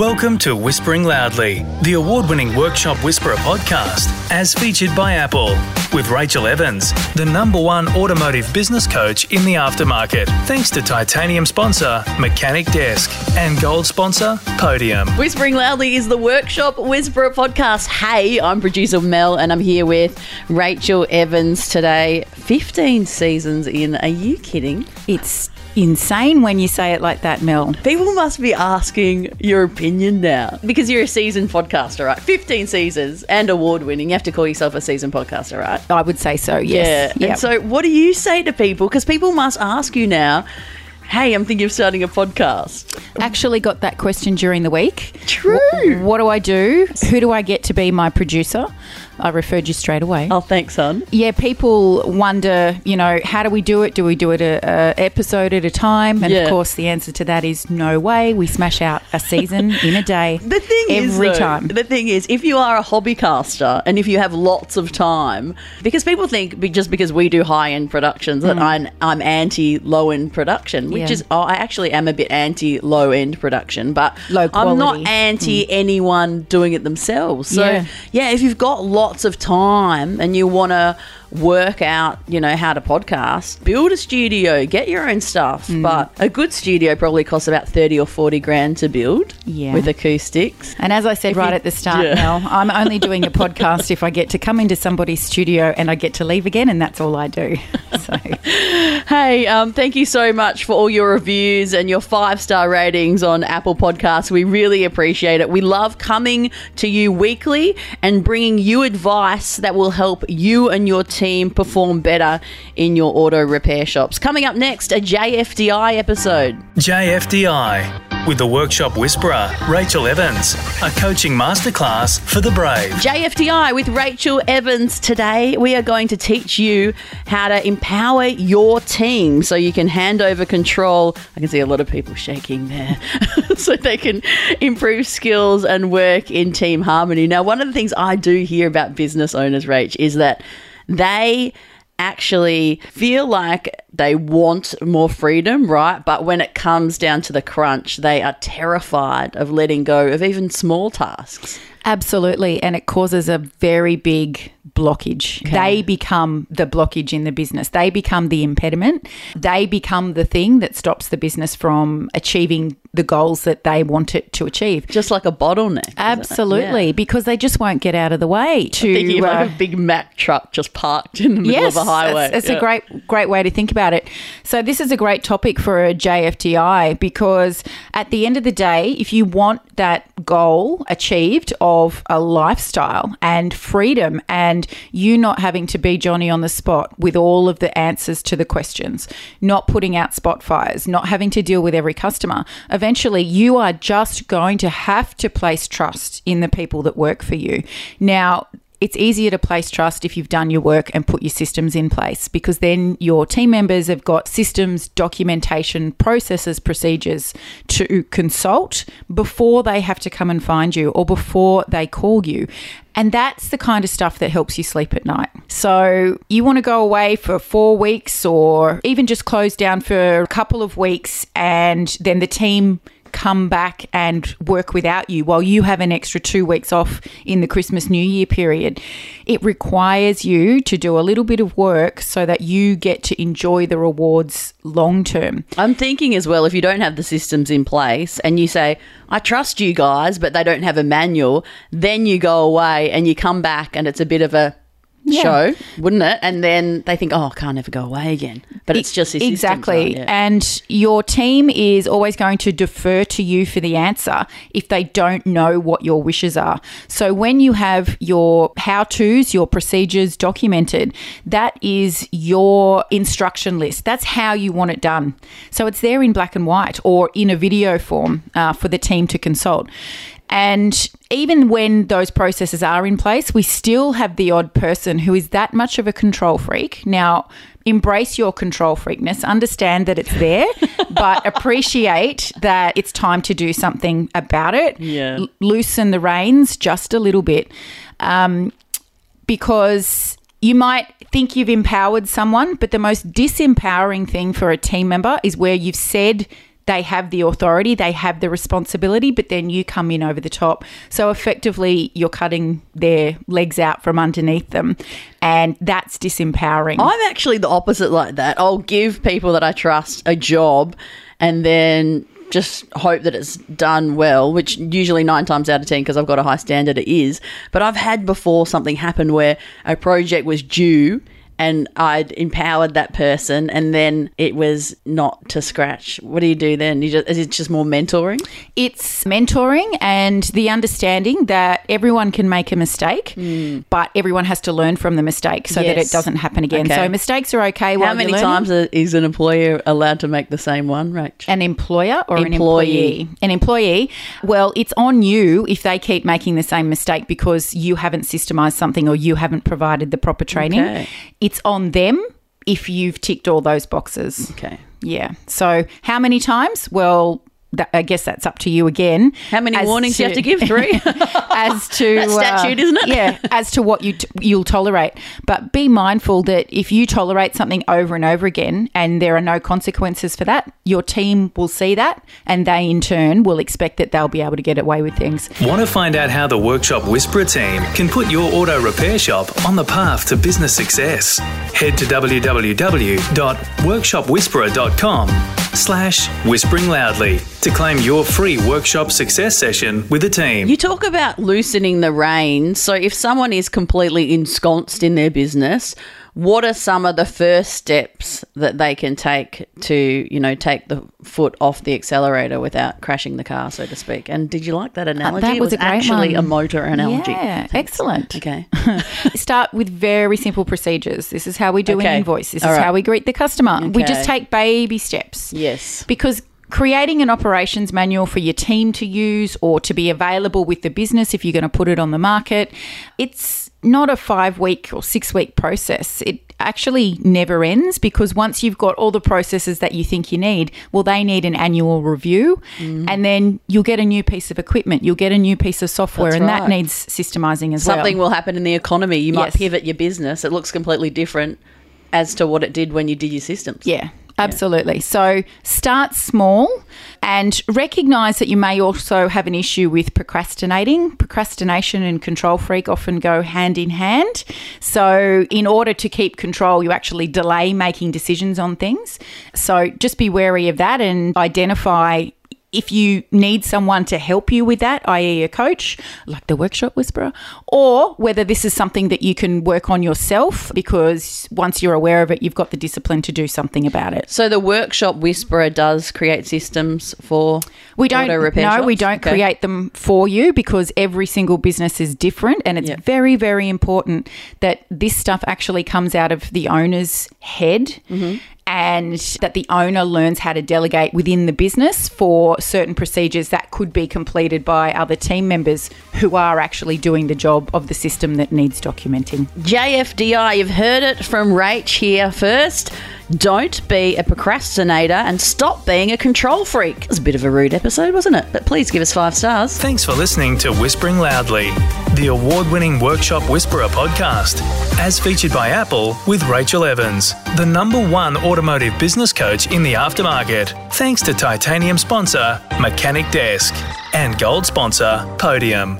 Welcome to Whispering Loudly, the award winning Workshop Whisperer podcast, as featured by Apple, with Rachel Evans, the number one automotive business coach in the aftermarket, thanks to titanium sponsor Mechanic Desk and gold sponsor Podium. Whispering Loudly is the Workshop Whisperer podcast. Hey, I'm producer Mel and I'm here with Rachel Evans today. 15 seasons in. Are you kidding? It's insane when you say it like that, Mel. People must be asking your opinion now because you're a seasoned podcaster, right? 15 seasons and award winning. You have to call yourself a seasoned podcaster, right? I would say so, yes. Yeah. Yep. And so, what do you say to people? Because people must ask you now, hey, I'm thinking of starting a podcast. Actually, got that question during the week. True. Wh- what do I do? Who do I get to be my producer? I referred you straight away. Oh, thanks, son. Yeah, people wonder, you know, how do we do it? Do we do it a, a episode at a time? And Yeah. of course, the answer to that is no way. We smash out a season in a day. The thing is, every though, time. The thing is, if you are a hobby caster and if you have lots of time, because people think just because we do high end productions that hmm. I'm, I'm anti low end production, which. Yeah. is oh, I actually am a bit anti low end production, but Low I'm not quality. Mm. anti anyone doing it themselves. So Yeah. yeah, if you've got lots of time and you want to work out, you know, how to podcast, build a studio, get your own stuff. Mm. But a good studio probably costs about 30 or 40 grand to build Yeah. with acoustics. And as I said right you- at the start, yeah. Mel, I'm only doing a podcast if I get to come into somebody's studio and I get to leave again, and that's all I do. So, Hey, um, thank you so much for all your reviews and your five star ratings on Apple Podcasts. We really appreciate it. We love coming to you weekly and bringing you advice that will help you and your team perform better in your auto repair shops. Coming up next, a JFDI episode. JFDI, with the Workshop Whisperer, Rachel Evans, a coaching masterclass for the brave. JFDI with Rachel Evans. Today, we are going to teach you how to empower your team so you can hand over control. I can see a lot of people shaking there. so they can improve skills and work in team harmony. Now, one of the things I do hear about business owners, Rach, is that they actually feel like they want more freedom, right? But when it comes down to the crunch, they are terrified of letting go of even small tasks. absolutely. And it causes a very big blockage. They become the blockage in the business, they become the impediment, they become the thing that stops the business from achieving the goals that they want it to achieve. just like a bottleneck. Absolutely, Yeah. because they just won't get out of the way to Thinking of uh, like a big Mack truck just parked in the middle yes, of a highway. It's, it's Yeah. a great, great way to think about it. So this is a great topic for a JFDI because at the end of the day, if you want that goal achieved of a lifestyle and freedom, and you not having to be Johnny on the spot with all of the answers to the questions, not putting out spot fires, not having to deal with every customer, eventually you are just going to have to place trust in the people that work for you. Now, it's easier to place trust if you've done your work and put your systems in place because then your team members have got systems, documentation, processes, procedures to consult before they have to come and find you or before they call you. And that's the kind of stuff that helps you sleep at night. So, you want to go away for four weeks or even just close down for a couple of weeks, and then the team come back and work without you while you have an extra two weeks off in the Christmas New Year period. It requires you to do a little bit of work so that you get to enjoy the rewards long term. I'm thinking as well, if you don't have the systems in place and you say, I trust you guys, but they don't have a manual, then you go away and you come back and it's a bit of a Yeah. show, wouldn't it? And then they think, oh, I can't ever go away again. But it's just exactly. Yeah. And your team is always going to defer to you for the answer if they don't know what your wishes are. So when you have your how to's, your procedures documented, that is your instruction list. That's how you want it done. So it's there in black and white or in a video form uh, for the team to consult. And even when those processes are in place, we still have the odd person who is that much of a control freak. Now, embrace your control freakness, understand that it's there, but appreciate that it's time to do something about it. Yeah. L- loosen the reins just a little bit. Um, because you might think you've empowered someone, but the most disempowering thing for a team member is where you've said they have the authority, they have the responsibility, but then you come in over the top. So effectively, you're cutting their legs out from underneath them, and that's disempowering. I'm actually the opposite like that. I'll give people that I trust a job and then just hope that it's done well, which usually nine times out of ten, because I've got a high standard, it is. But I've had before something happen where a project was due and I'd empowered that person, and then it was not to scratch. What do you do then? You just, is it just more mentoring? It's mentoring and the understanding that everyone can make a mistake, but everyone has to learn from the mistake so that Hmm. It doesn't happen again. Okay. So mistakes are okay. How many times is an employer allowed to make the same one, Rach? An employer or an Employee. employee? An employee. Well, it's on you if they keep making the same mistake because you haven't systemized something or you haven't provided the proper training. Okay. It's on them if you've ticked all those boxes. Okay. Yeah. So how many times? Well, that, I guess that's up to you again. How many warnings do you have to give? Three? as to That's uh, statute, isn't it? Yeah, as to what you t- you'll tolerate. But be mindful that if you tolerate something over and over again, and there are no consequences for that, your team will see that, and they in turn will expect that they'll be able to get away with things. Want to find out how the Workshop Whisperer team can put your auto repair shop on the path to business success? Head to www.workshopwhisperer.com slash whispering loudly to claim your free workshop success session with the team. You talk about loosening the reins. So, if someone is completely ensconced in their business, what are some of the first steps that they can take to, you know, take the foot off the accelerator without crashing the car, so to speak? And did you like that analogy? Uh, that it was was a great actually one. a motor analogy. Yeah, excellent. Okay. Start with very simple procedures. This is how we do Okay. an invoice. This All is right. how we greet the customer. We just take baby steps. Yes. Because creating an operations manual for your team to use or to be available with the business if you're going to put it on the market, it's not a five week or six week process. It actually never ends because once you've got all the processes that you think you need, well, they need an annual review Mm. and then you'll get a new piece of equipment, you'll get a new piece of software, That's and right. that needs systemizing as Something well. Something will happen in the economy. You might Yes. pivot your business. It looks completely different as to what it did when you did your systems. Yeah, absolutely. So start small and recognize that you may also have an issue with procrastinating. Procrastination and control freak often go hand in hand. So, in order to keep control, you actually delay making decisions on things. So, just be wary of that and identify if you need someone to help you with that, i.e., a coach, like the workshop whisperer, or whether this is something that you can work on yourself because once you're aware of it, you've got the discipline to do something about it. So the workshop whisperer does create systems for We don't no, we don't Okay. create them for you because every single business is different and it's Yeah. very very important that this stuff actually comes out of the owner's head Mm-hmm. And that the owner learns how to delegate within the business for certain procedures that could be completed by other team members who are actually doing the job of the system that needs documenting. JFDI, you've heard it from Rach here first. Don't be a procrastinator and stop being a control freak. It was a bit of a rude episode, wasn't it? But please give us five stars. Thanks for listening to Whispering Loudly, the award winning Workshop Whisperer podcast, as featured by Apple with Rachel Evans, the number one automotive business coach in the aftermarket. Thanks to titanium sponsor Mechanic Desk and gold sponsor Podium.